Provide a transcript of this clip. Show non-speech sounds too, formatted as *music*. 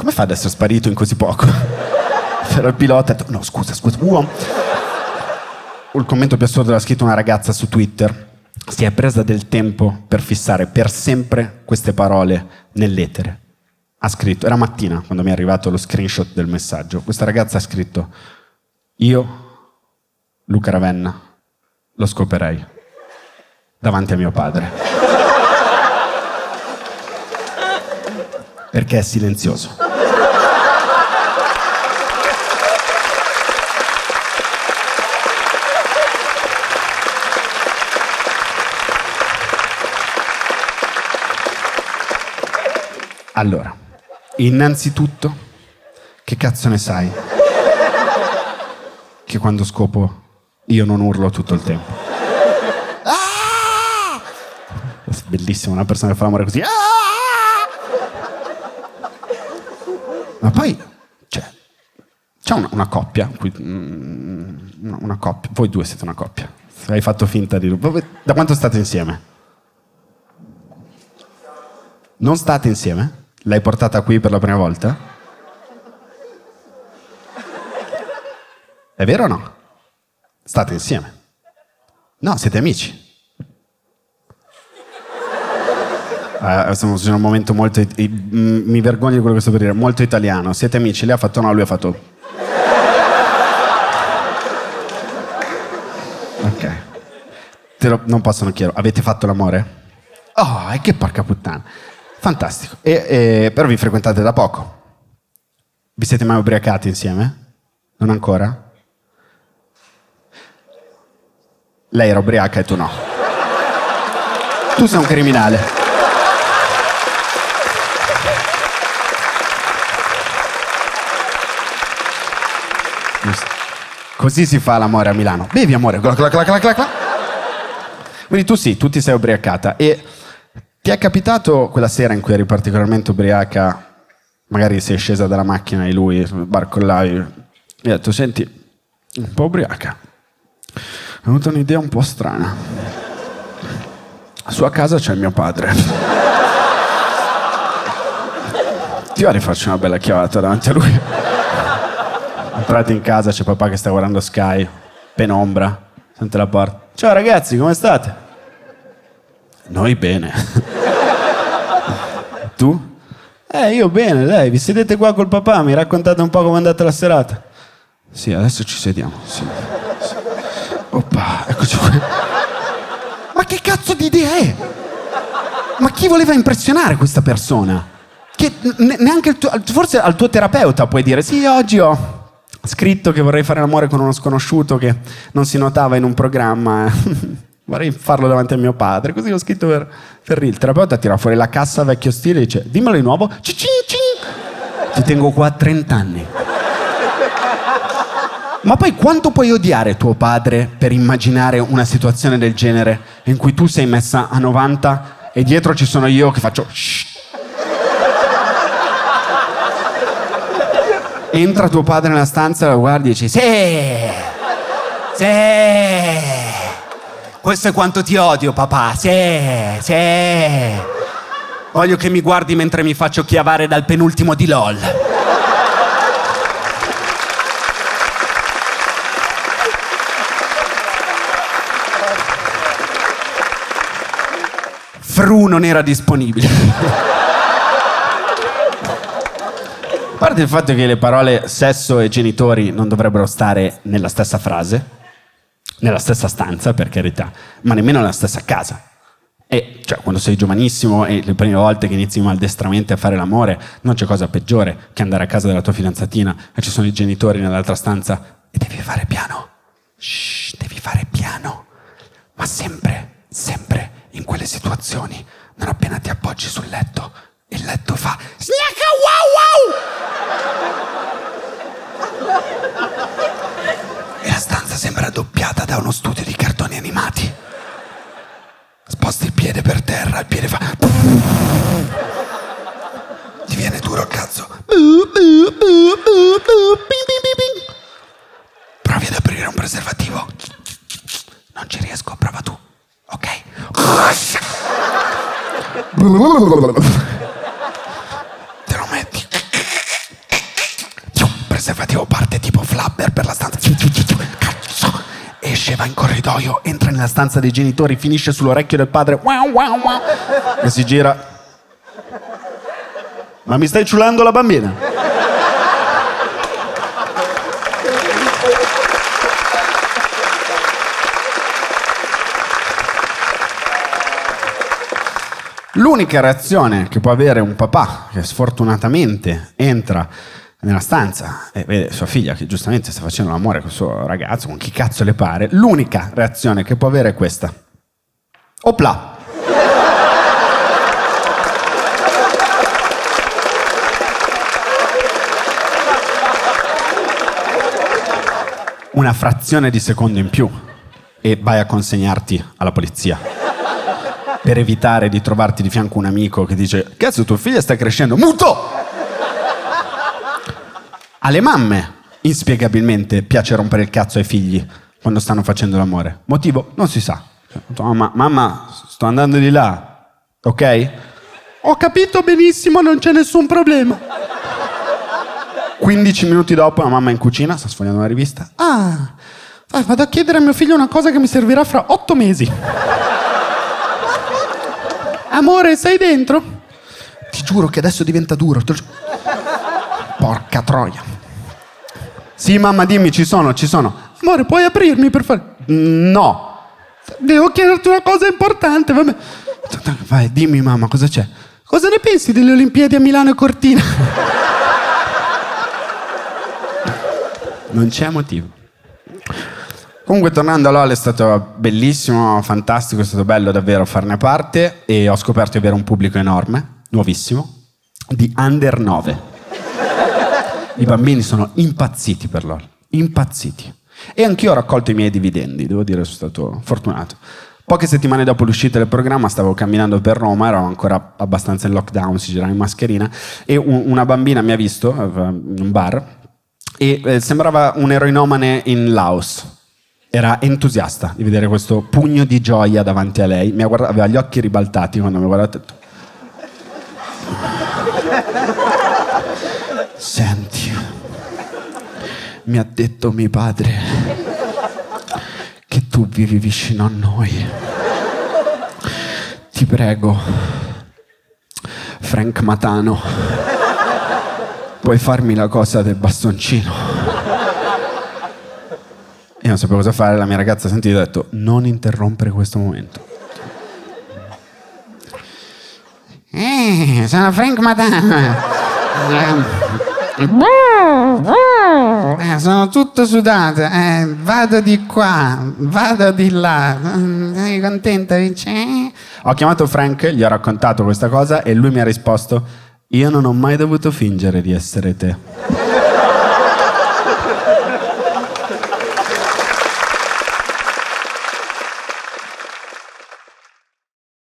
come fa ad essere sparito in così poco? C'era il pilota, detto, no scusa, scusa, uomo. Il commento più assurdo l'ha scritto una ragazza su Twitter. Si è presa del tempo per fissare per sempre queste parole nell'etere. Ha scritto, era mattina quando mi è arrivato lo screenshot del messaggio. Questa ragazza ha scritto, io, Luca Ravenna, lo scoperei davanti a mio padre. Perché è silenzioso. Allora, innanzitutto, che cazzo ne sai? Che quando scopo io non urlo tutto il tempo. Ah! Bellissimo, una persona che fa l'amore così. Ah! Ma poi, cioè, c'è una, una coppia, mm, una coppia, voi due siete una coppia. Hai fatto finta di... Da quanto state insieme? Non state insieme? L'hai portata qui per la prima volta? È vero o no? State insieme? No, siete amici. Eh, stiamo facendo un momento molto. mi vergogno di quello che sto per dire. Molto italiano. Siete amici? Lei ha fatto no, lui ha fatto. Ok. Lo, non possono chiedere. Avete fatto l'amore? Oh, e che porca puttana. Fantastico. E, e, però vi frequentate da poco. Vi siete mai ubriacati insieme? Non ancora? Lei era ubriaca e tu no. Tu sei un criminale. Così si fa l'amore a Milano. Bevi amore. Cla, cla, cla, Quindi tu sì, tu ti sei ubriacata. E ti è capitato quella sera in cui eri particolarmente ubriaca, magari sei scesa dalla macchina e lui barcollavi, e hai detto, senti, un po' ubriaca è venuta un'idea un po' strana. A sua casa c'è mio padre. *laughs* Ti va di una bella chiavata davanti a lui? Entrate in casa, c'è papà che sta guardando Sky, penombra, sente la porta. Ciao ragazzi, come state? Noi bene. Tu? Eh, io bene, dai, vi sedete qua col papà, mi raccontate un po' come è andata la serata. Sì, adesso ci sediamo, sì. Oppa, eccoci qua. Ma che cazzo di idea è? Ma chi voleva impressionare questa persona? Che neanche il tuo, forse al tuo terapeuta puoi dire sì, oggi ho scritto che vorrei fare l'amore con uno sconosciuto che non si notava in un programma. Vorrei farlo davanti a mio padre. Così ho scritto per, per Il terapeuta tira fuori la cassa vecchio stile e dice dimmelo di nuovo. Cicin, Ti tengo qua a 30 anni. Ma poi quanto puoi odiare tuo padre per immaginare una situazione del genere in cui tu sei messa a 90 e dietro ci sono io che faccio shh. Entra tuo padre nella stanza, lo guardi e dici sì, sì, questo è quanto ti odio papà, sì, sì. Voglio che mi guardi mentre mi faccio chiavare dal penultimo di LOL. Fru non era disponibile. A parte il fatto che le parole sesso e genitori non dovrebbero stare nella stessa frase, nella stessa stanza, per carità, ma nemmeno nella stessa casa. E cioè, quando sei giovanissimo e le prime volte che inizi maldestramente a fare l'amore, non c'è cosa peggiore che andare a casa della tua fidanzatina e ci sono i genitori nell'altra stanza e devi fare piano. Shh, devi fare piano. Ma sempre, sempre in quelle situazioni, non appena ti appoggi sul letto, il letto fa Sgnacca wow wow! Sembra doppiata da uno studio di cartoni animati. Sposti il piede per terra, il piede fa. Ti viene duro il cazzo. Provi ad aprire un preservativo. Non ci riesco, prova tu. Ok? Corridoio, entra nella stanza dei genitori, finisce sull'orecchio del padre, wow, wow, wow, e si gira. Ma mi stai ciulando la bambina? L'unica reazione che può avere un papà che sfortunatamente entra nella stanza. E vede sua figlia che giustamente sta facendo l'amore con il suo ragazzo, con chi cazzo le pare, l'unica reazione che può avere è questa. Opla! Una frazione di secondo in più e vai a consegnarti alla polizia. Per evitare di trovarti di fianco un amico che dice cazzo tua figlia sta crescendo. Muto alle mamme inspiegabilmente piace rompere il cazzo ai figli quando stanno facendo l'amore. Motivo? Non si sa. Mamma, mamma sto andando di là ok? Ho capito benissimo non c'è nessun problema. 15 minuti dopo la mamma è in cucina sta sfogliando una rivista. Ah vado a chiedere a mio figlio una cosa che mi servirà fra 8 mesi. Amore, sei dentro? Ti giuro che adesso diventa duro. Porca troia. Sì, mamma, dimmi, ci sono, ci sono. Amore, puoi aprirmi per fare... No. Devo chiederti una cosa importante, vabbè. Vai, dimmi, mamma, cosa c'è? Cosa ne pensi delle Olimpiadi a Milano e Cortina? *laughs* non c'è motivo. Comunque tornando a LOL è stato bellissimo, fantastico, è stato bello davvero farne parte e ho scoperto di avere un pubblico enorme, nuovissimo, di under 9. I bambini sono impazziti per LOL, impazziti. E anch'io ho raccolto i miei dividendi, devo dire, sono stato fortunato. Poche settimane dopo l'uscita del programma stavo camminando per Roma, ero ancora abbastanza in lockdown, si girava in mascherina, e un, una bambina mi ha visto eh, in un bar e eh, sembrava un eroinomane in Laos era entusiasta di vedere questo pugno di gioia davanti a lei. Guardato, aveva gli occhi ribaltati quando mi ha guardato. Senti, mi ha detto mio padre che tu vivi vicino a noi. Ti prego, Frank Matano, puoi farmi la cosa del bastoncino? Io non sapevo cosa fare, la mia ragazza ha sentito e ha detto non interrompere questo momento. Eh, sono Frank Madame. Eh, sono tutto sudato. Eh, vado di qua, vado di là. Sei contenta, Vince? Ho chiamato Frank, gli ho raccontato questa cosa e lui mi ha risposto: Io non ho mai dovuto fingere di essere te.